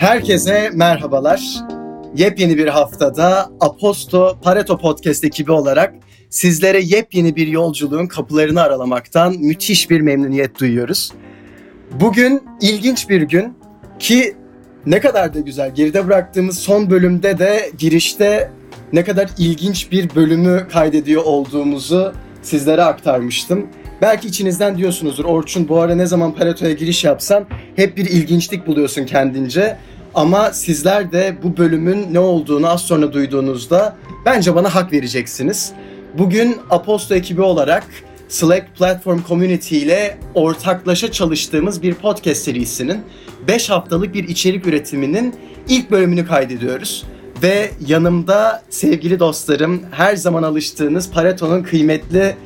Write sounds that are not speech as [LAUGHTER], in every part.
Herkese merhabalar. Yepyeni bir haftada Aposto Pareto Podcast ekibi olarak sizlere yepyeni bir yolculuğun kapılarını aralamaktan müthiş bir memnuniyet duyuyoruz. Bugün ilginç bir gün ki ne kadar da güzel. Geride bıraktığımız son bölümde de girişte ne kadar ilginç bir bölümü kaydediyor olduğumuzu sizlere aktarmıştım. Belki içinizden diyorsunuzdur Orçun bu ara ne zaman Pareto'ya giriş yapsan hep bir ilginçlik buluyorsun kendince. Ama sizler de bu bölümün ne olduğunu az sonra duyduğunuzda bence bana hak vereceksiniz. Bugün Aposto ekibi olarak Slack Platform Community ile ortaklaşa çalıştığımız bir podcast serisinin 5 haftalık bir içerik üretiminin ilk bölümünü kaydediyoruz. Ve yanımda sevgili dostlarım her zaman alıştığınız Pareto'nun kıymetli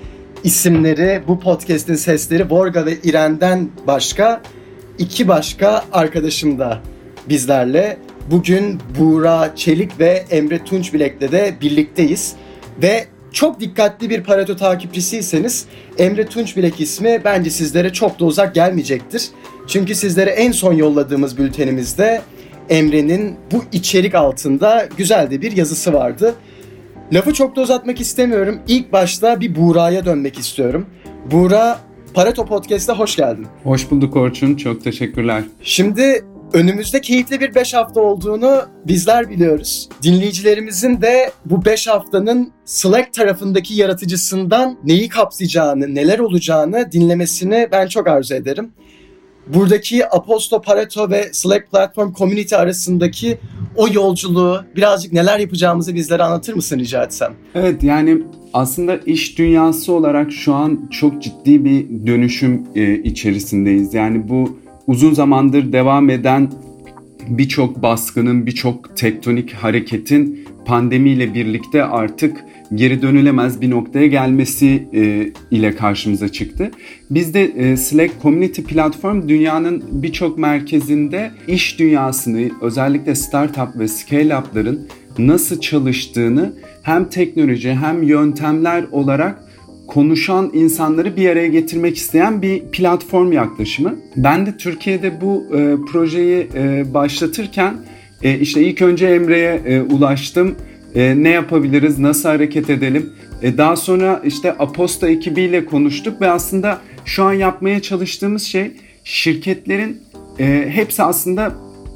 isimleri, bu podcast'in sesleri Vorga ve İren'den başka iki başka arkadaşım da bizlerle. Bugün Buğra Çelik ve Emre Tunç Bilek'le de birlikteyiz. Ve çok dikkatli bir Pareto takipçisiyseniz Emre Tunç Bilek ismi bence sizlere çok da uzak gelmeyecektir. Çünkü sizlere en son yolladığımız bültenimizde Emre'nin bu içerik altında güzel de bir yazısı vardı. Lafı çok da uzatmak istemiyorum. İlk başta bir Buğra'ya dönmek istiyorum. Buğra, Pareto Podcast'a hoş geldin. Hoş bulduk Orçun, çok teşekkürler. Şimdi önümüzde keyifli bir 5 hafta olduğunu bizler biliyoruz. Dinleyicilerimizin de bu 5 haftanın Slack tarafındaki yaratıcısından neyi kapsayacağını, neler olacağını dinlemesini ben çok arzu ederim. Buradaki Aposto Pareto ve Slack Platform Community arasındaki o yolculuğu birazcık neler yapacağımızı bizlere anlatır mısın rica etsem? Evet yani aslında iş dünyası olarak şu an çok ciddi bir dönüşüm e, içerisindeyiz. Yani bu uzun zamandır devam eden birçok baskının, birçok tektonik hareketin pandemiyle birlikte artık geri dönülemez bir noktaya gelmesi e, ile karşımıza çıktı. Biz de e, Slack Community Platform dünyanın birçok merkezinde iş dünyasını özellikle startup ve scale-up'ların nasıl çalıştığını hem teknoloji hem yöntemler olarak konuşan insanları bir araya getirmek isteyen bir platform yaklaşımı. Ben de Türkiye'de bu e, projeyi e, başlatırken e, işte ilk önce Emre'ye e, ulaştım. E, ne yapabiliriz, nasıl hareket edelim? E, daha sonra işte Aposta ekibiyle konuştuk ve aslında şu an yapmaya çalıştığımız şey şirketlerin e, hepsi aslında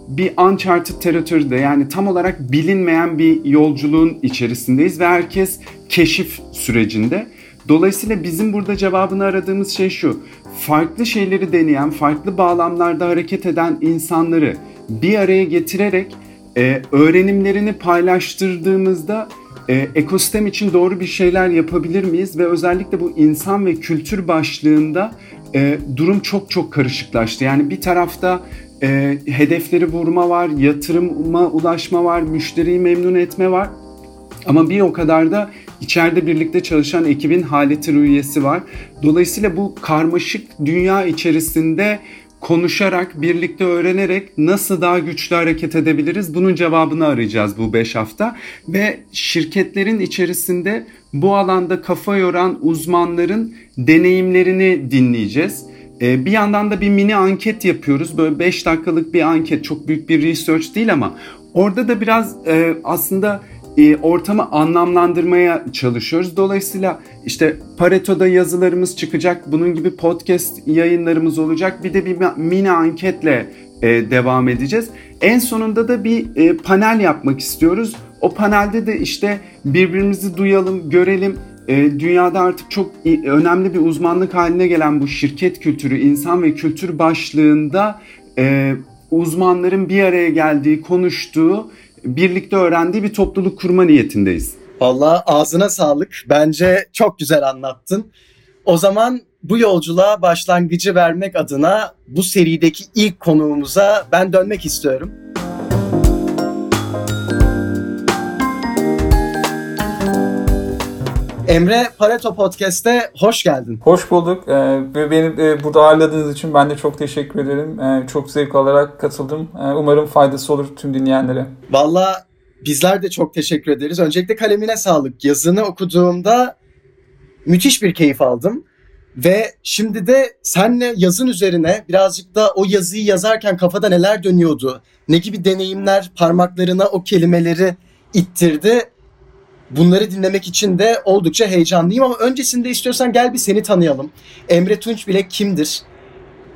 bir uncharted territory'de yani tam olarak bilinmeyen bir yolculuğun içerisindeyiz ve herkes keşif sürecinde. Dolayısıyla bizim burada cevabını aradığımız şey şu. Farklı şeyleri deneyen, farklı bağlamlarda hareket eden insanları bir araya getirerek e, öğrenimlerini paylaştırdığımızda e, ekosistem için doğru bir şeyler yapabilir miyiz? Ve özellikle bu insan ve kültür başlığında e, durum çok çok karışıklaştı. Yani bir tarafta e, hedefleri vurma var, yatırıma ulaşma var, müşteriyi memnun etme var. Ama bir o kadar da içeride birlikte çalışan ekibin haleti rüyesi var. Dolayısıyla bu karmaşık dünya içerisinde konuşarak, birlikte öğrenerek nasıl daha güçlü hareket edebiliriz? Bunun cevabını arayacağız bu 5 hafta. Ve şirketlerin içerisinde bu alanda kafa yoran uzmanların deneyimlerini dinleyeceğiz. Ee, bir yandan da bir mini anket yapıyoruz. Böyle 5 dakikalık bir anket. Çok büyük bir research değil ama orada da biraz e, aslında e, ortamı anlamlandırmaya çalışıyoruz. Dolayısıyla işte Pareto'da yazılarımız çıkacak. Bunun gibi podcast yayınlarımız olacak. Bir de bir mini anketle e, devam edeceğiz. En sonunda da bir e, panel yapmak istiyoruz. O panelde de işte birbirimizi duyalım, görelim. E, dünyada artık çok önemli bir uzmanlık haline gelen bu şirket kültürü, insan ve kültür başlığında e, uzmanların bir araya geldiği, konuştuğu birlikte öğrendiği bir topluluk kurma niyetindeyiz. Valla ağzına sağlık. Bence çok güzel anlattın. O zaman bu yolculuğa başlangıcı vermek adına bu serideki ilk konuğumuza ben dönmek istiyorum. Emre Pareto Podcast'te hoş geldin. Hoş bulduk. Ee, beni e, burada ağırladığınız için ben de çok teşekkür ederim. Ee, çok zevk alarak katıldım. Ee, umarım faydası olur tüm dinleyenlere. Valla bizler de çok teşekkür ederiz. Öncelikle kalemine sağlık. Yazını okuduğumda müthiş bir keyif aldım. Ve şimdi de senle yazın üzerine birazcık da o yazıyı yazarken kafada neler dönüyordu? Ne gibi deneyimler parmaklarına o kelimeleri ittirdi? Bunları dinlemek için de oldukça heyecanlıyım ama öncesinde istiyorsan gel bir seni tanıyalım. Emre Tunç bile kimdir?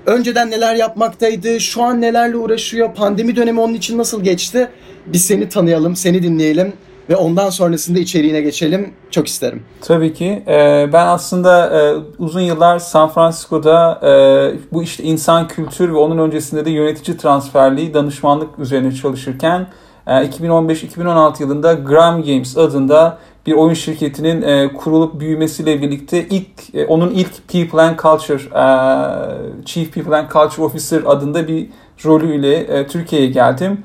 Önceden neler yapmaktaydı, şu an nelerle uğraşıyor, pandemi dönemi onun için nasıl geçti? Biz seni tanıyalım, seni dinleyelim ve ondan sonrasında içeriğine geçelim. Çok isterim. Tabii ki. Ee, ben aslında e, uzun yıllar San Francisco'da e, bu işte insan kültür ve onun öncesinde de yönetici transferliği danışmanlık üzerine çalışırken 2015-2016 e, yılında Gram Games adında bir oyun şirketinin e, kurulup büyümesiyle birlikte ilk e, onun ilk People and Culture Chief People and Culture Officer adında bir rolüyle Türkiye'ye geldim.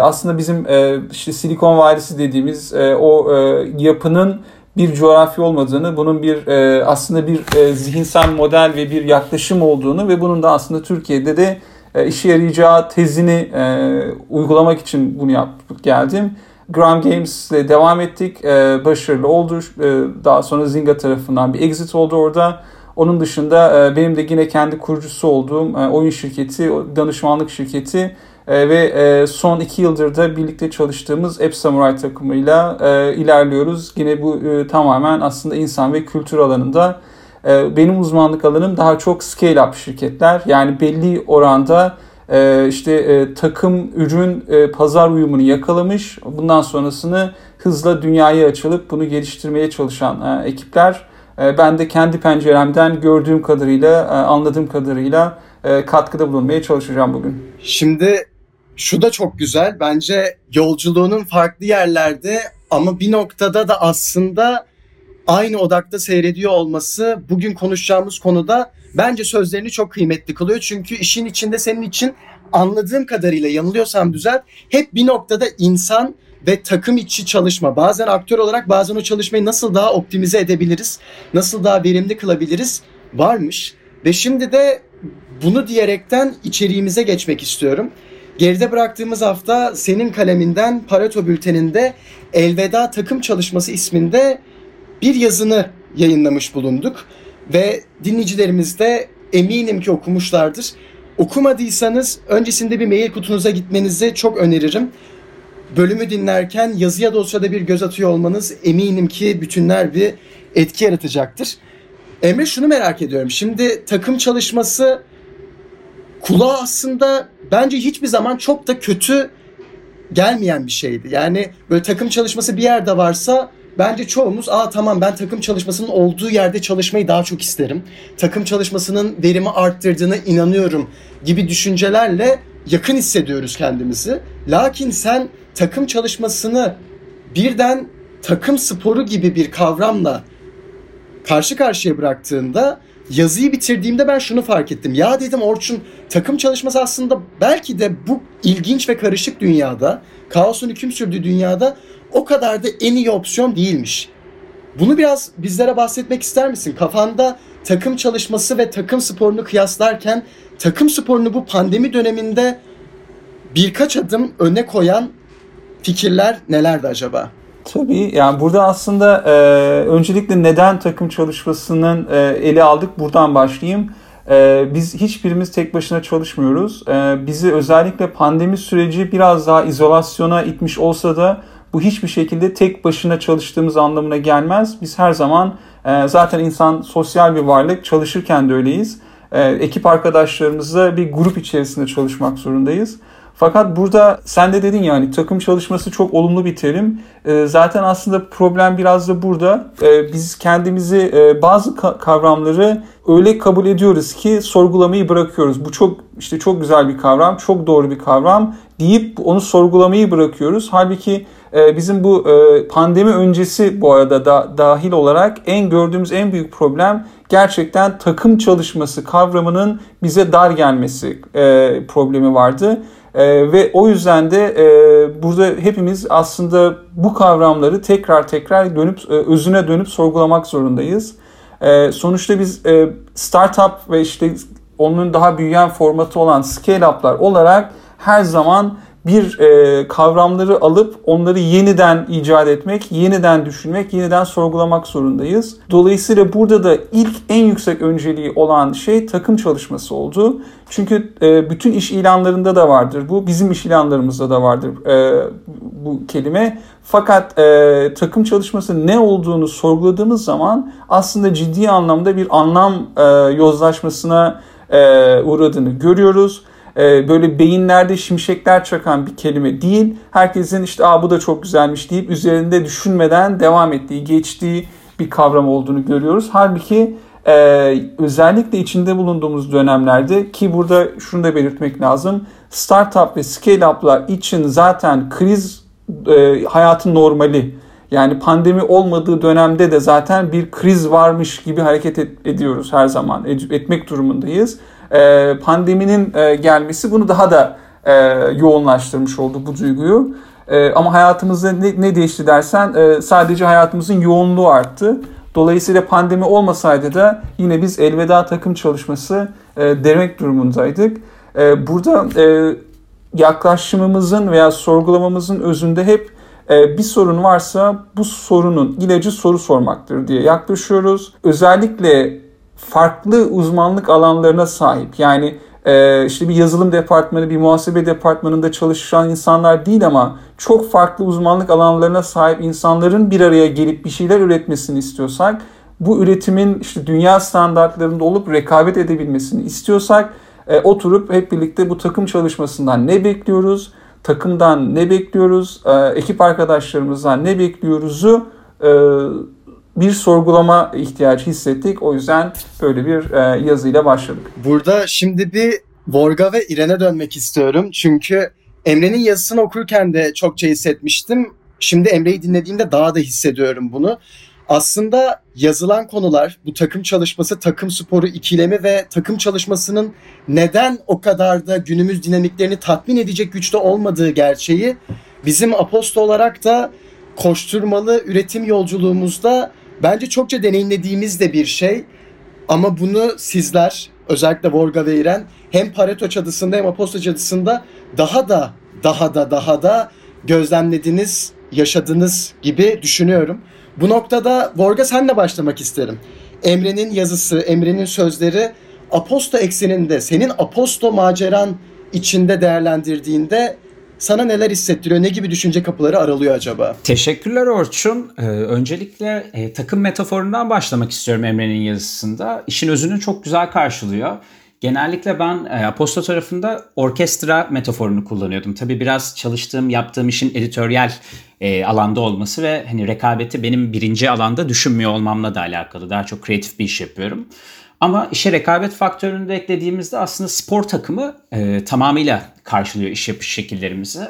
Aslında bizim e, işte Silikon Vadisi dediğimiz o yapının bir coğrafya olmadığını, bunun bir aslında bir zihinsel model ve bir yaklaşım olduğunu ve bunun da aslında Türkiye'de de e, işe yarayacağı tezini e, uygulamak için bunu yapıp geldim. Gram Games ile devam ettik. E, başarılı oldu. E, daha sonra Zynga tarafından bir exit oldu orada. Onun dışında e, benim de yine kendi kurucusu olduğum e, oyun şirketi, danışmanlık şirketi e, ve e, son iki yıldır da birlikte çalıştığımız App Samurai takımıyla e, ilerliyoruz. Yine bu e, tamamen aslında insan ve kültür alanında. E, benim uzmanlık alanım daha çok scale-up şirketler. Yani belli oranda e, işte e, takım, ürün, e, pazar uyumunu yakalamış. Bundan sonrasını hızla dünyaya açılıp bunu geliştirmeye çalışan ekipler. Ben de kendi penceremden gördüğüm kadarıyla, anladığım kadarıyla katkıda bulunmaya çalışacağım bugün. Şimdi şu da çok güzel. Bence yolculuğunun farklı yerlerde ama bir noktada da aslında aynı odakta seyrediyor olması bugün konuşacağımız konuda bence sözlerini çok kıymetli kılıyor. Çünkü işin içinde senin için anladığım kadarıyla yanılıyorsam düzelt hep bir noktada insan ve takım içi çalışma. Bazen aktör olarak bazen o çalışmayı nasıl daha optimize edebiliriz, nasıl daha verimli kılabiliriz varmış. Ve şimdi de bunu diyerekten içeriğimize geçmek istiyorum. Geride bıraktığımız hafta senin kaleminden Pareto Bülteni'nde Elveda Takım Çalışması isminde bir yazını yayınlamış bulunduk. Ve dinleyicilerimiz de eminim ki okumuşlardır. Okumadıysanız öncesinde bir mail kutunuza gitmenizi çok öneririm. Bölümü dinlerken yazıya dosyada bir göz atıyor olmanız eminim ki bütünler bir etki yaratacaktır. Emre şunu merak ediyorum. Şimdi takım çalışması kulağa aslında bence hiçbir zaman çok da kötü gelmeyen bir şeydi. Yani böyle takım çalışması bir yerde varsa bence çoğumuz aa tamam ben takım çalışmasının olduğu yerde çalışmayı daha çok isterim. Takım çalışmasının verimi arttırdığına inanıyorum gibi düşüncelerle yakın hissediyoruz kendimizi. Lakin sen takım çalışmasını birden takım sporu gibi bir kavramla karşı karşıya bıraktığında yazıyı bitirdiğimde ben şunu fark ettim. Ya dedim Orçun takım çalışması aslında belki de bu ilginç ve karışık dünyada, kaosun hüküm sürdüğü dünyada o kadar da en iyi opsiyon değilmiş. Bunu biraz bizlere bahsetmek ister misin? Kafanda takım çalışması ve takım sporunu kıyaslarken takım sporunu bu pandemi döneminde birkaç adım öne koyan fikirler nelerdi acaba? Tabii yani burada aslında e, öncelikle neden takım çalışmasının e, ele aldık buradan başlayayım. E, biz hiçbirimiz tek başına çalışmıyoruz. E, bizi özellikle pandemi süreci biraz daha izolasyona itmiş olsa da bu hiçbir şekilde tek başına çalıştığımız anlamına gelmez. Biz her zaman e, zaten insan sosyal bir varlık çalışırken de öyleyiz. E, ekip arkadaşlarımızla bir grup içerisinde çalışmak zorundayız. Fakat burada sen de dedin yani takım çalışması çok olumlu bir terim. E, zaten aslında problem biraz da burada. E, biz kendimizi e, bazı kavramları öyle kabul ediyoruz ki sorgulamayı bırakıyoruz. Bu çok işte çok güzel bir kavram, çok doğru bir kavram deyip onu sorgulamayı bırakıyoruz. Halbuki bizim bu e, pandemi öncesi bu arada da dahil olarak en gördüğümüz en büyük problem gerçekten takım çalışması kavramının bize dar gelmesi e, problemi vardı. E, ve o yüzden de burada hepimiz aslında bu kavramları tekrar tekrar dönüp özüne dönüp sorgulamak zorundayız. Sonuçta biz startup ve işte onun daha büyüyen formatı olan scale up'lar olarak her zaman bir e, kavramları alıp onları yeniden icat etmek, yeniden düşünmek, yeniden sorgulamak zorundayız. Dolayısıyla burada da ilk en yüksek önceliği olan şey takım çalışması oldu. Çünkü e, bütün iş ilanlarında da vardır bu, bizim iş ilanlarımızda da vardır e, bu kelime. Fakat e, takım çalışması ne olduğunu sorguladığımız zaman aslında ciddi anlamda bir anlam e, yozlaşmasına e, uğradığını görüyoruz. E, böyle beyinlerde şimşekler çakan bir kelime değil. Herkesin işte Aa, bu da çok güzelmiş deyip üzerinde düşünmeden devam ettiği, geçtiği bir kavram olduğunu görüyoruz. Halbuki e, özellikle içinde bulunduğumuz dönemlerde ki burada şunu da belirtmek lazım. Startup ve scale-up'lar için zaten kriz e, hayatın normali. Yani pandemi olmadığı dönemde de zaten bir kriz varmış gibi hareket et, ediyoruz her zaman. Et, etmek durumundayız. E, pandeminin e, gelmesi bunu daha da e, yoğunlaştırmış oldu bu duyguyu. E, ama hayatımızda ne, ne değişti dersen e, sadece hayatımızın yoğunluğu arttı. Dolayısıyla pandemi olmasaydı da yine biz elveda takım çalışması e, demek durumundaydık. E, burada e, yaklaşımımızın veya sorgulamamızın özünde hep e, bir sorun varsa bu sorunun ilacı soru sormaktır diye yaklaşıyoruz. Özellikle farklı uzmanlık alanlarına sahip. Yani e, işte bir yazılım departmanı, bir muhasebe departmanında çalışan insanlar değil ama çok farklı uzmanlık alanlarına sahip insanların bir araya gelip bir şeyler üretmesini istiyorsak, bu üretimin işte dünya standartlarında olup rekabet edebilmesini istiyorsak e, oturup hep birlikte bu takım çalışmasından ne bekliyoruz, takımdan ne bekliyoruz, e, ekip arkadaşlarımızdan ne bekliyoruzu e, bir sorgulama ihtiyacı hissettik. O yüzden böyle bir e, yazıyla başladık. Burada şimdi bir Vorga ve İren'e dönmek istiyorum. Çünkü Emre'nin yazısını okurken de çokça hissetmiştim. Şimdi Emre'yi dinlediğimde daha da hissediyorum bunu. Aslında yazılan konular, bu takım çalışması, takım sporu ikilemi ve takım çalışmasının neden o kadar da günümüz dinamiklerini tatmin edecek güçte olmadığı gerçeği bizim aposto olarak da koşturmalı üretim yolculuğumuzda bence çokça deneyimlediğimiz de bir şey. Ama bunu sizler özellikle Vorga ve İren hem Pareto çatısında hem Aposto çatısında daha da daha da daha da gözlemlediniz, yaşadınız gibi düşünüyorum. Bu noktada Vorga senle başlamak isterim. Emre'nin yazısı, Emre'nin sözleri Aposto ekseninde, senin Aposto maceran içinde değerlendirdiğinde sana neler hissettiriyor? Ne gibi düşünce kapıları aralıyor acaba? Teşekkürler Orçun. Ee, öncelikle e, takım metaforundan başlamak istiyorum Emre'nin yazısında. İşin özünü çok güzel karşılıyor. Genellikle ben e, Aposto tarafında orkestra metaforunu kullanıyordum. Tabii biraz çalıştığım, yaptığım işin editoryal e, alanda olması ve hani rekabeti benim birinci alanda düşünmüyor olmamla da alakalı. Daha çok kreatif bir iş yapıyorum. Ama işe rekabet faktörünü de eklediğimizde aslında spor takımı e, tamamıyla karşılıyor iş yapış şekillerimizi.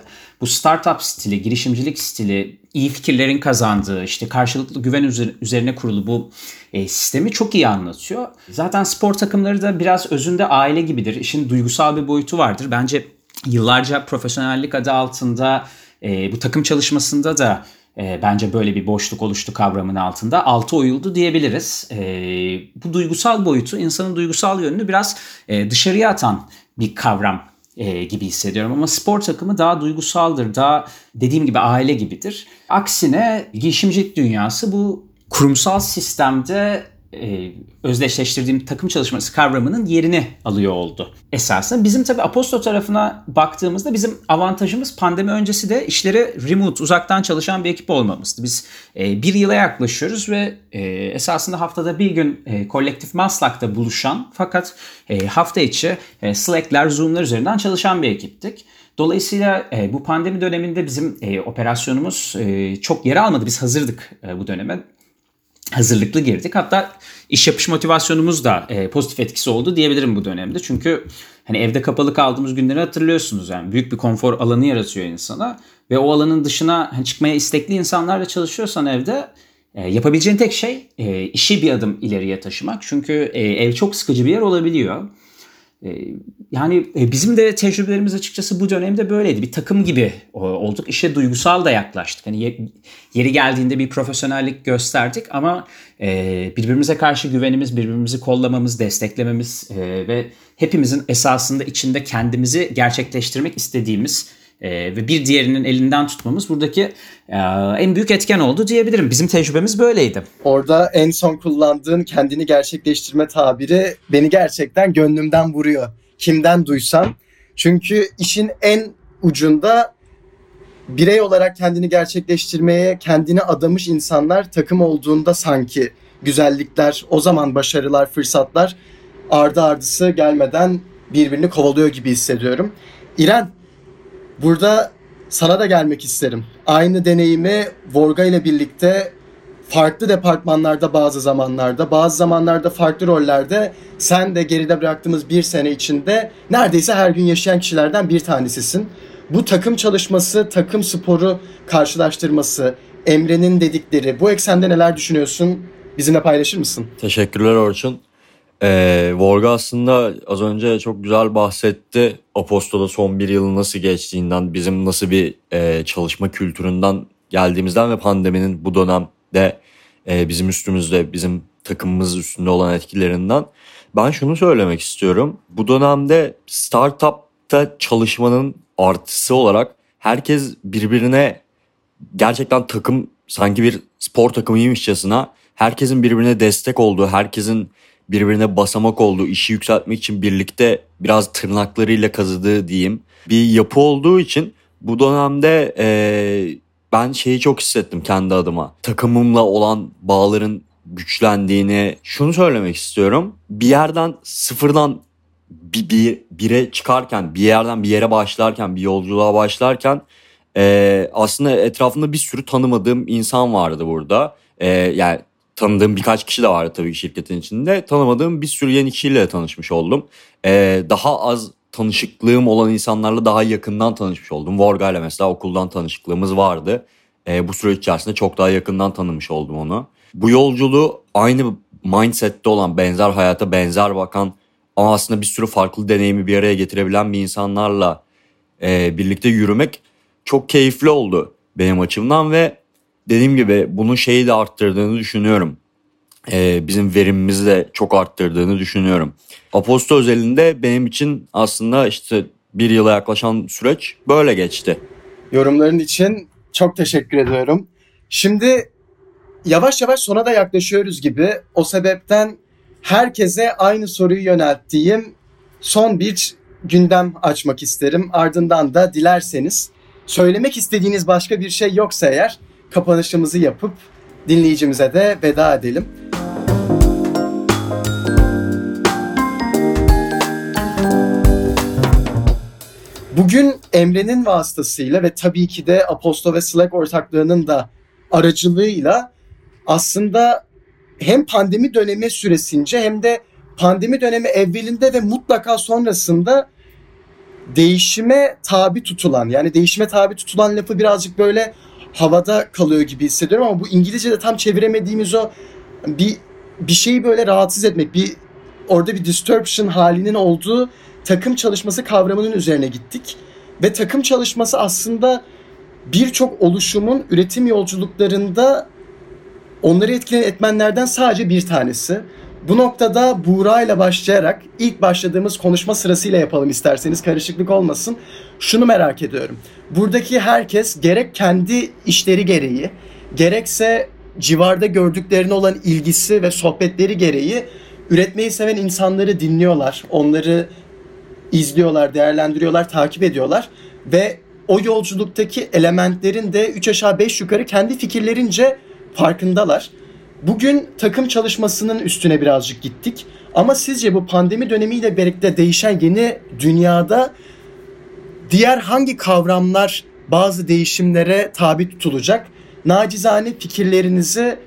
Bu startup stili, girişimcilik stili, iyi fikirlerin kazandığı, işte karşılıklı güven üzerine kurulu bu e, sistemi çok iyi anlatıyor. Zaten spor takımları da biraz özünde aile gibidir. İşin duygusal bir boyutu vardır. Bence yıllarca profesyonellik adı altında e, bu takım çalışmasında da e, bence böyle bir boşluk oluştu kavramın altında. Altı oyuldu diyebiliriz. E, bu duygusal boyutu, insanın duygusal yönünü biraz e, dışarıya atan bir kavram e, gibi hissediyorum. Ama spor takımı daha duygusaldır, daha dediğim gibi aile gibidir. Aksine girişimcilik dünyası bu kurumsal sistemde e, özdeşleştirdiğim takım çalışması kavramının yerini alıyor oldu esasında. Bizim tabii Aposto tarafına baktığımızda bizim avantajımız pandemi öncesi de işleri remote, uzaktan çalışan bir ekip olmamızdı. Biz e, bir yıla yaklaşıyoruz ve e, esasında haftada bir gün e, kolektif Maslak'ta buluşan fakat e, hafta içi e, Slack'ler, Zoom'lar üzerinden çalışan bir ekiptik. Dolayısıyla e, bu pandemi döneminde bizim e, operasyonumuz e, çok yer almadı. Biz hazırdık e, bu döneme hazırlıklı girdik. Hatta iş yapış motivasyonumuz da e, pozitif etkisi oldu diyebilirim bu dönemde. Çünkü hani evde kapalı kaldığımız günleri hatırlıyorsunuz yani büyük bir konfor alanı yaratıyor insana ve o alanın dışına hani çıkmaya istekli insanlarla çalışıyorsan evde e, yapabileceğin tek şey e, işi bir adım ileriye taşımak. Çünkü e, ev çok sıkıcı bir yer olabiliyor. Ee, yani e, bizim de tecrübelerimiz açıkçası bu dönemde böyleydi. Bir takım gibi olduk. İşe duygusal da yaklaştık. Hani yeri geldiğinde bir profesyonellik gösterdik ama e, birbirimize karşı güvenimiz, birbirimizi kollamamız, desteklememiz e, ve hepimizin esasında içinde kendimizi gerçekleştirmek istediğimiz e, ve bir diğerinin elinden tutmamız buradaki e, en büyük etken oldu diyebilirim. Bizim tecrübemiz böyleydi. Orada en son kullandığın kendini gerçekleştirme tabiri beni gerçekten gönlümden vuruyor. Kimden duysam. Çünkü işin en ucunda birey olarak kendini gerçekleştirmeye kendini adamış insanlar takım olduğunda sanki güzellikler, o zaman başarılar, fırsatlar ardı ardısı gelmeden birbirini kovalıyor gibi hissediyorum. İren, burada sana da gelmek isterim. Aynı deneyimi Vorga ile birlikte farklı departmanlarda bazı zamanlarda, bazı zamanlarda farklı rollerde sen de geride bıraktığımız bir sene içinde neredeyse her gün yaşayan kişilerden bir tanesisin. Bu takım çalışması, takım sporu karşılaştırması, Emre'nin dedikleri bu eksende neler düşünüyorsun? Bizimle paylaşır mısın? Teşekkürler Orçun. Ee, Vorga aslında az önce çok güzel bahsetti. Aposto'da son bir yıl nasıl geçtiğinden, bizim nasıl bir e, çalışma kültüründen geldiğimizden ve pandeminin bu dönemde e, bizim üstümüzde, bizim takımımız üstünde olan etkilerinden. Ben şunu söylemek istiyorum. Bu dönemde startupta çalışmanın artısı olarak herkes birbirine gerçekten takım sanki bir spor takımıymışçasına herkesin birbirine destek olduğu, herkesin birbirine basamak olduğu, işi yükseltmek için birlikte biraz tırnaklarıyla kazıdığı diyeyim bir yapı olduğu için bu dönemde e, ben şeyi çok hissettim kendi adıma. Takımımla olan bağların güçlendiğini şunu söylemek istiyorum. Bir yerden sıfırdan bir, bir bire çıkarken, bir yerden bir yere başlarken, bir yolculuğa başlarken e, aslında etrafında bir sürü tanımadığım insan vardı burada. E, yani tanıdığım birkaç kişi de vardı tabii şirketin içinde. Tanımadığım bir sürü yeni kişiyle de tanışmış oldum. E, daha az tanışıklığım olan insanlarla daha yakından tanışmış oldum. Vorga ile mesela okuldan tanışıklığımız vardı. E, bu süreç içerisinde çok daha yakından tanımış oldum onu. Bu yolculuğu aynı mindsette olan, benzer hayata benzer bakan ama aslında bir sürü farklı deneyimi bir araya getirebilen bir insanlarla e, birlikte yürümek çok keyifli oldu benim açımdan ve dediğim gibi bunun şeyi de arttırdığını düşünüyorum. E, bizim verimimizi de çok arttırdığını düşünüyorum. Aposto özelinde benim için aslında işte bir yıla yaklaşan süreç böyle geçti. Yorumların için çok teşekkür ediyorum. Şimdi yavaş yavaş sona da yaklaşıyoruz gibi. O sebepten herkese aynı soruyu yönelttiğim son bir gündem açmak isterim. Ardından da dilerseniz söylemek istediğiniz başka bir şey yoksa eğer kapanışımızı yapıp dinleyicimize de veda edelim. Bugün Emre'nin vasıtasıyla ve tabii ki de Aposto ve Slack ortaklığının da aracılığıyla aslında hem pandemi dönemi süresince hem de pandemi dönemi evvelinde ve mutlaka sonrasında değişime tabi tutulan yani değişime tabi tutulan lafı birazcık böyle havada kalıyor gibi hissediyorum ama bu İngilizce'de tam çeviremediğimiz o bir bir şeyi böyle rahatsız etmek, bir orada bir distortion halinin olduğu takım çalışması kavramının üzerine gittik. Ve takım çalışması aslında birçok oluşumun üretim yolculuklarında onları etkileyen etmenlerden sadece bir tanesi. Bu noktada Buğra ile başlayarak ilk başladığımız konuşma sırasıyla yapalım isterseniz karışıklık olmasın. Şunu merak ediyorum. Buradaki herkes gerek kendi işleri gereği gerekse civarda gördüklerine olan ilgisi ve sohbetleri gereği üretmeyi seven insanları dinliyorlar. Onları izliyorlar, değerlendiriyorlar, takip ediyorlar ve o yolculuktaki elementlerin de 3 aşağı 5 yukarı kendi fikirlerince farkındalar. Bugün takım çalışmasının üstüne birazcık gittik. Ama sizce bu pandemi dönemiyle birlikte değişen yeni dünyada diğer hangi kavramlar bazı değişimlere tabi tutulacak? Nacizane fikirlerinizi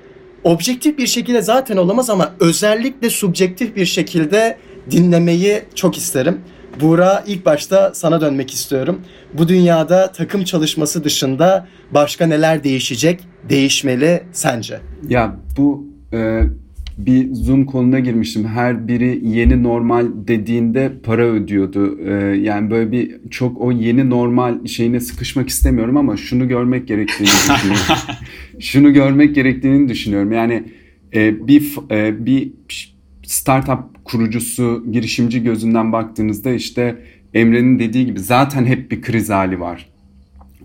objektif bir şekilde zaten olamaz ama özellikle subjektif bir şekilde dinlemeyi çok isterim. Buğra ilk başta sana dönmek istiyorum. Bu dünyada takım çalışması dışında başka neler değişecek, değişmeli sence? Ya bu e, bir Zoom konuna girmiştim. Her biri yeni normal dediğinde para ödüyordu. E, yani böyle bir çok o yeni normal şeyine sıkışmak istemiyorum ama şunu görmek gerektiğini [LAUGHS] düşünüyorum. şunu görmek gerektiğini düşünüyorum. Yani e, bir e, bir startup kurucusu, girişimci gözünden baktığınızda işte Emre'nin dediği gibi zaten hep bir kriz hali var.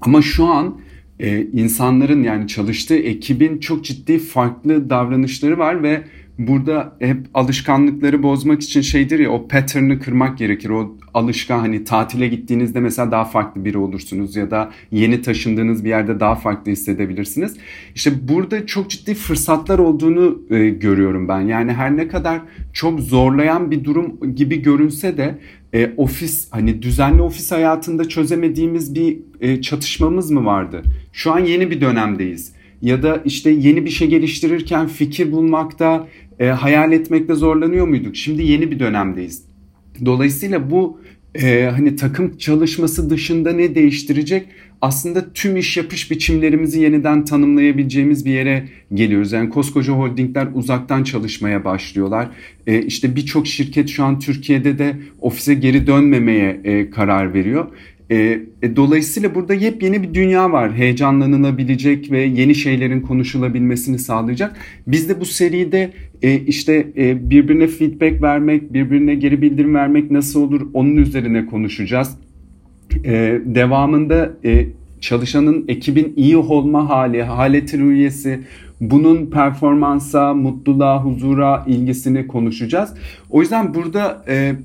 Ama şu an e, insanların yani çalıştığı ekibin çok ciddi farklı davranışları var ve burada hep alışkanlıkları bozmak için şeydir ya o pattern'ı kırmak gerekir. O alışkan hani tatile gittiğinizde mesela daha farklı biri olursunuz ya da yeni taşındığınız bir yerde daha farklı hissedebilirsiniz. İşte burada çok ciddi fırsatlar olduğunu e, görüyorum ben. Yani her ne kadar çok zorlayan bir durum gibi görünse de e, ofis hani düzenli ofis hayatında çözemediğimiz bir e, çatışmamız mı vardı? Şu an yeni bir dönemdeyiz. Ya da işte yeni bir şey geliştirirken fikir bulmakta, e, hayal etmekte zorlanıyor muyduk? Şimdi yeni bir dönemdeyiz. Dolayısıyla bu e, hani takım çalışması dışında ne değiştirecek? Aslında tüm iş yapış biçimlerimizi yeniden tanımlayabileceğimiz bir yere geliyoruz. Yani koskoca holdingler uzaktan çalışmaya başlıyorlar. E, işte birçok şirket şu an Türkiye'de de ofise geri dönmemeye e, karar veriyor. E, e, dolayısıyla burada yepyeni bir dünya var. Heyecanlanılabilecek ve yeni şeylerin konuşulabilmesini sağlayacak. Biz de bu seride e, işte e, birbirine feedback vermek, birbirine geri bildirim vermek nasıl olur onun üzerine konuşacağız. E, devamında e, çalışanın ekibin iyi olma hali, haleti rüyesi, bunun performansa, mutluluğa, huzura ilgisini konuşacağız. O yüzden burada e,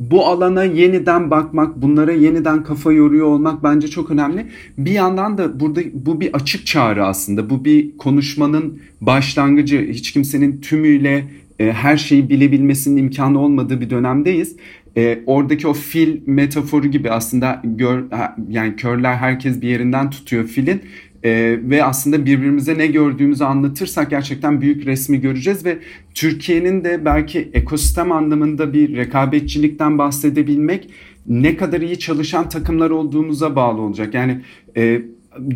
bu alana yeniden bakmak, bunlara yeniden kafa yoruyor olmak bence çok önemli. Bir yandan da burada bu bir açık çağrı aslında. Bu bir konuşmanın başlangıcı. Hiç kimsenin tümüyle e, her şeyi bilebilmesinin imkanı olmadığı bir dönemdeyiz. E, oradaki o fil metaforu gibi aslında gör, yani körler herkes bir yerinden tutuyor filin e, ve aslında birbirimize ne gördüğümüzü anlatırsak gerçekten büyük resmi göreceğiz ve Türkiye'nin de belki ekosistem anlamında bir rekabetçilikten bahsedebilmek ne kadar iyi çalışan takımlar olduğumuza bağlı olacak. Yani e,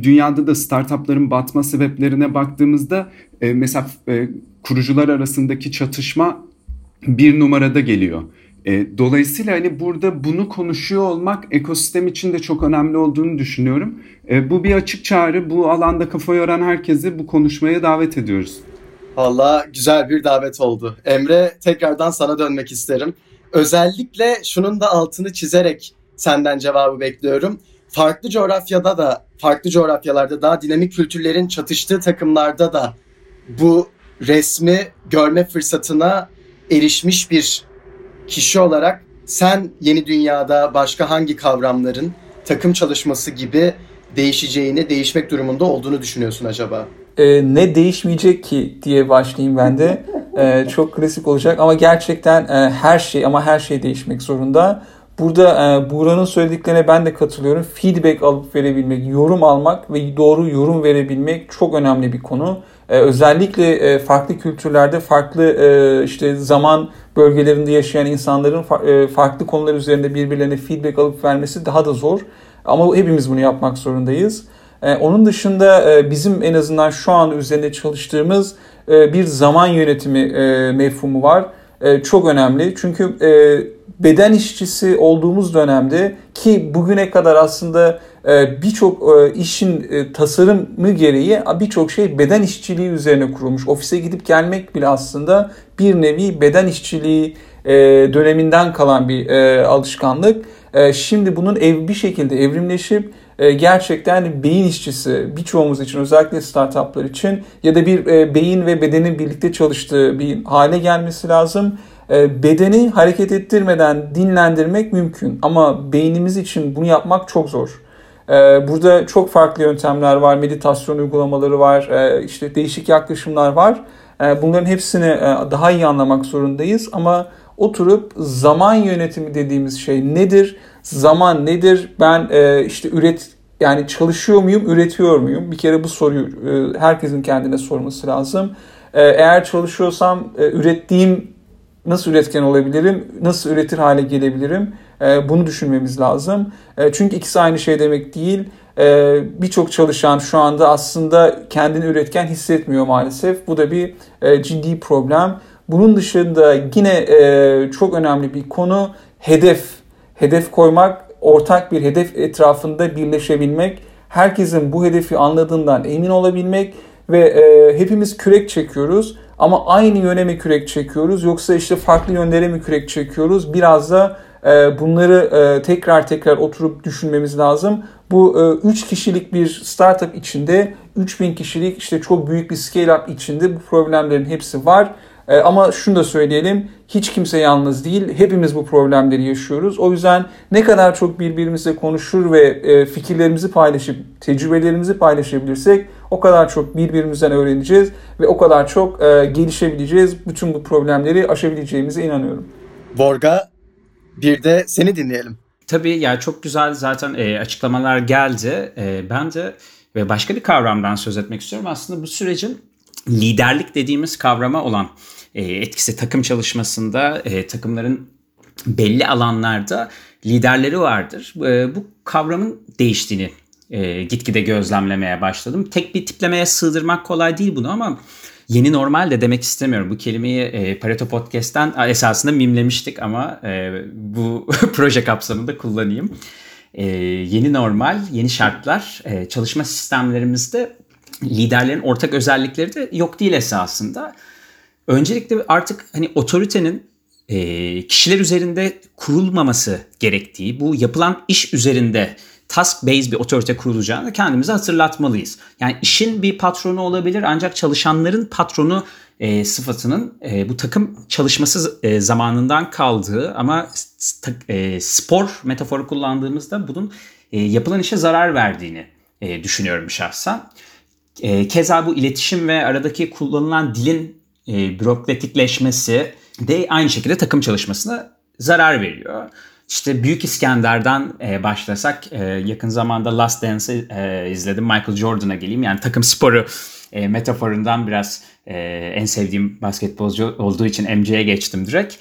dünyada da startupların batma sebeplerine baktığımızda e, mesela e, kurucular arasındaki çatışma bir numarada geliyor. E, dolayısıyla hani burada bunu konuşuyor olmak ekosistem için de çok önemli olduğunu düşünüyorum. E, bu bir açık çağrı. Bu alanda kafa yoran herkesi bu konuşmaya davet ediyoruz. Valla güzel bir davet oldu. Emre tekrardan sana dönmek isterim. Özellikle şunun da altını çizerek senden cevabı bekliyorum. Farklı coğrafyada da, farklı coğrafyalarda daha dinamik kültürlerin çatıştığı takımlarda da bu resmi görme fırsatına erişmiş bir kişi olarak sen yeni dünyada başka hangi kavramların takım çalışması gibi değişeceğini, değişmek durumunda olduğunu düşünüyorsun acaba? Ee, ne değişmeyecek ki diye başlayayım ben de. Ee, çok klasik olacak ama gerçekten e, her şey ama her şey değişmek zorunda. Burada e, Buğra'nın söylediklerine ben de katılıyorum. Feedback alıp verebilmek, yorum almak ve doğru yorum verebilmek çok önemli bir konu. E, özellikle e, farklı kültürlerde, farklı e, işte zaman bölgelerinde yaşayan insanların e, farklı konular üzerinde birbirlerine feedback alıp vermesi daha da zor. Ama hepimiz bunu yapmak zorundayız. E, onun dışında e, bizim en azından şu an üzerinde çalıştığımız bir zaman yönetimi mefhumu var. Çok önemli çünkü beden işçisi olduğumuz dönemde ki bugüne kadar aslında birçok e, işin e, tasarımı gereği birçok şey beden işçiliği üzerine kurulmuş. Ofise gidip gelmek bile aslında bir nevi beden işçiliği döneminden kalan bir alışkanlık. Şimdi bunun ev bir şekilde evrimleşip gerçekten beyin işçisi birçoğumuz için özellikle startuplar için ya da bir beyin ve bedenin birlikte çalıştığı bir hale gelmesi lazım. Bedeni hareket ettirmeden dinlendirmek mümkün ama beynimiz için bunu yapmak çok zor. Burada çok farklı yöntemler var, meditasyon uygulamaları var, işte değişik yaklaşımlar var. Bunların hepsini daha iyi anlamak zorundayız ama oturup zaman yönetimi dediğimiz şey nedir? Zaman nedir? Ben işte üret yani çalışıyor muyum, üretiyor muyum? Bir kere bu soruyu herkesin kendine sorması lazım. Eğer çalışıyorsam ürettiğim nasıl üretken olabilirim? Nasıl üretir hale gelebilirim? Bunu düşünmemiz lazım. Çünkü ikisi aynı şey demek değil. Birçok çalışan şu anda aslında kendini üretken hissetmiyor maalesef. Bu da bir ciddi problem. Bunun dışında yine çok önemli bir konu hedef. Hedef koymak, ortak bir hedef etrafında birleşebilmek, herkesin bu hedefi anladığından emin olabilmek ve hepimiz kürek çekiyoruz ama aynı yöne mi kürek çekiyoruz yoksa işte farklı yönlere mi kürek çekiyoruz? Biraz da e, bunları e, tekrar tekrar oturup düşünmemiz lazım. Bu 3 kişilik bir startup içinde 3000 kişilik işte çok büyük bir scale up içinde bu problemlerin hepsi var. E, ama şunu da söyleyelim, hiç kimse yalnız değil. Hepimiz bu problemleri yaşıyoruz. O yüzden ne kadar çok birbirimizle konuşur ve e, fikirlerimizi paylaşıp, tecrübelerimizi paylaşabilirsek o kadar çok birbirimizden öğreneceğiz ve o kadar çok e, gelişebileceğiz. Bütün bu problemleri aşabileceğimize inanıyorum. Borga bir de seni dinleyelim. Tabii ya yani çok güzel zaten e, açıklamalar geldi. E, ben de ve başka bir kavramdan söz etmek istiyorum. Aslında bu sürecin liderlik dediğimiz kavrama olan e, etkisi takım çalışmasında e, takımların belli alanlarda liderleri vardır. E, bu kavramın değiştiğini e, gitgide gözlemlemeye başladım. Tek bir tiplemeye sığdırmak kolay değil bunu ama yeni normal de demek istemiyorum. Bu kelimeyi e, Pareto Podcast'ten esasında mimlemiştik ama e, bu [LAUGHS] proje kapsamında kullanayım. E, yeni normal, yeni şartlar e, çalışma sistemlerimizde liderlerin ortak özellikleri de yok değil esasında. Öncelikle artık hani otoritenin e, kişiler üzerinde kurulmaması gerektiği, bu yapılan iş üzerinde task based bir otorite kurulacağını kendimize hatırlatmalıyız. Yani işin bir patronu olabilir ancak çalışanların patronu e, sıfatının e, bu takım çalışması e, zamanından kaldığı ama e, spor metaforu kullandığımızda bunun e, yapılan işe zarar verdiğini e, düşünüyorum şahsen. E, keza bu iletişim ve aradaki kullanılan dilin e, bürokratikleşmesi de aynı şekilde takım çalışmasına zarar veriyor. İşte Büyük İskender'den e, başlasak e, yakın zamanda Last Dance'ı e, izledim. Michael Jordan'a geleyim. Yani takım sporu e, metaforundan biraz e, en sevdiğim basketbolcu olduğu için MC'ye geçtim direkt.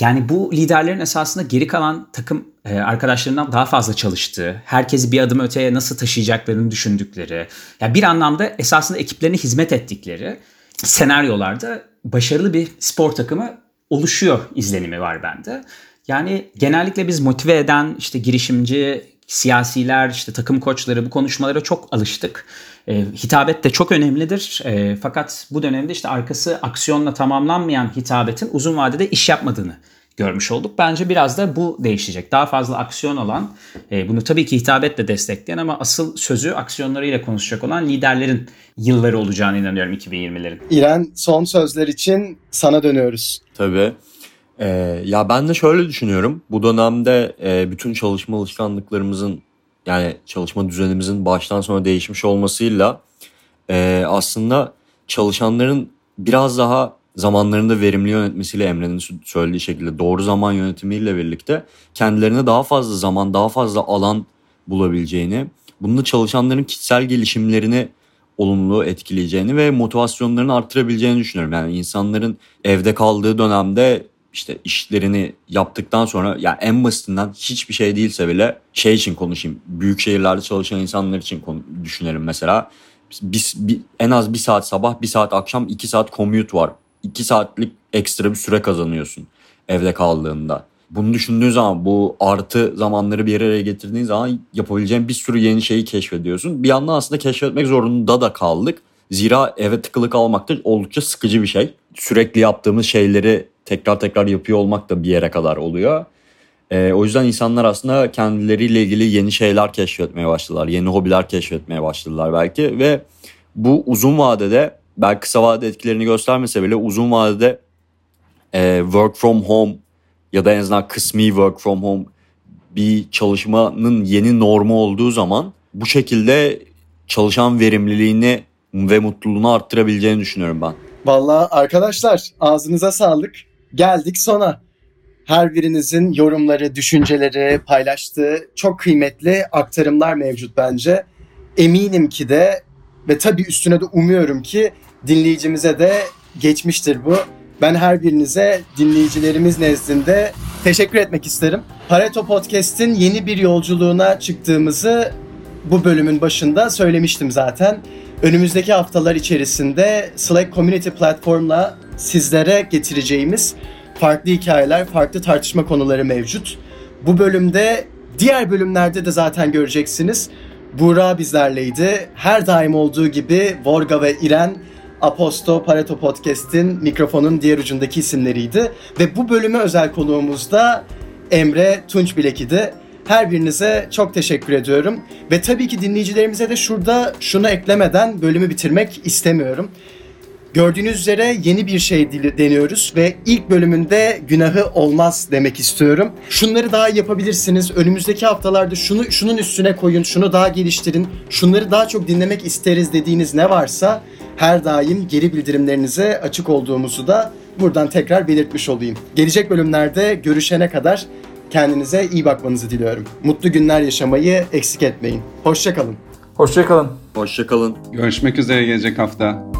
Yani bu liderlerin esasında geri kalan takım e, arkadaşlarından daha fazla çalıştığı, herkesi bir adım öteye nasıl taşıyacaklarını düşündükleri, yani bir anlamda esasında ekiplerine hizmet ettikleri senaryolarda başarılı bir spor takımı oluşuyor izlenimi var bende. Yani genellikle biz motive eden işte girişimci, siyasiler, işte takım koçları bu konuşmalara çok alıştık. E, hitabet de çok önemlidir. E, fakat bu dönemde işte arkası aksiyonla tamamlanmayan hitabetin uzun vadede iş yapmadığını görmüş olduk. Bence biraz da bu değişecek. Daha fazla aksiyon olan, e, bunu tabii ki hitabetle destekleyen ama asıl sözü aksiyonlarıyla konuşacak olan liderlerin yılları olacağını inanıyorum 2020'lerin. İren son sözler için sana dönüyoruz. Tabii. Ee, ya ben de şöyle düşünüyorum. Bu dönemde e, bütün çalışma alışkanlıklarımızın yani çalışma düzenimizin baştan sona değişmiş olmasıyla e, aslında çalışanların biraz daha zamanlarında verimli yönetmesiyle Emre'nin söylediği şekilde doğru zaman yönetimiyle birlikte kendilerine daha fazla zaman, daha fazla alan bulabileceğini, bununla çalışanların kişisel gelişimlerini olumlu etkileyeceğini ve motivasyonlarını arttırabileceğini düşünüyorum. Yani insanların evde kaldığı dönemde işte işlerini yaptıktan sonra yani en basitinden hiçbir şey değilse bile şey için konuşayım. Büyük şehirlerde çalışan insanlar için düşünelim mesela. Biz, bir, en az bir saat sabah, bir saat akşam, iki saat commute var. iki saatlik ekstra bir süre kazanıyorsun evde kaldığında. Bunu düşündüğün zaman bu artı zamanları bir araya getirdiğin zaman yapabileceğin bir sürü yeni şeyi keşfediyorsun. Bir yandan aslında keşfetmek zorunda da kaldık. Zira eve tıkılı kalmak da oldukça sıkıcı bir şey. Sürekli yaptığımız şeyleri tekrar tekrar yapıyor olmak da bir yere kadar oluyor. E, o yüzden insanlar aslında kendileriyle ilgili yeni şeyler keşfetmeye başladılar. Yeni hobiler keşfetmeye başladılar belki ve bu uzun vadede belki kısa vadede etkilerini göstermese bile uzun vadede e, work from home ya da en azından kısmi work from home bir çalışmanın yeni normu olduğu zaman bu şekilde çalışan verimliliğini ve mutluluğunu arttırabileceğini düşünüyorum ben. Vallahi arkadaşlar ağzınıza sağlık. Geldik sona. Her birinizin yorumları, düşünceleri, paylaştığı çok kıymetli aktarımlar mevcut bence. Eminim ki de ve tabii üstüne de umuyorum ki dinleyicimize de geçmiştir bu. Ben her birinize dinleyicilerimiz nezdinde teşekkür etmek isterim. Pareto Podcast'in yeni bir yolculuğuna çıktığımızı bu bölümün başında söylemiştim zaten. Önümüzdeki haftalar içerisinde Slack Community Platform'la sizlere getireceğimiz farklı hikayeler, farklı tartışma konuları mevcut. Bu bölümde, diğer bölümlerde de zaten göreceksiniz. Buğra bizlerleydi. Her daim olduğu gibi Vorga ve İren Aposto Pareto Podcast'in mikrofonun diğer ucundaki isimleriydi. Ve bu bölüme özel konuğumuz da Emre Tunç Bilek idi. Her birinize çok teşekkür ediyorum. Ve tabii ki dinleyicilerimize de şurada şunu eklemeden bölümü bitirmek istemiyorum. Gördüğünüz üzere yeni bir şey deniyoruz ve ilk bölümünde günahı olmaz demek istiyorum. Şunları daha yapabilirsiniz. Önümüzdeki haftalarda şunu şunun üstüne koyun, şunu daha geliştirin. Şunları daha çok dinlemek isteriz dediğiniz ne varsa her daim geri bildirimlerinize açık olduğumuzu da buradan tekrar belirtmiş olayım. Gelecek bölümlerde görüşene kadar kendinize iyi bakmanızı diliyorum. Mutlu günler yaşamayı eksik etmeyin. Hoşçakalın. Hoşçakalın. Hoşçakalın. Görüşmek üzere gelecek hafta.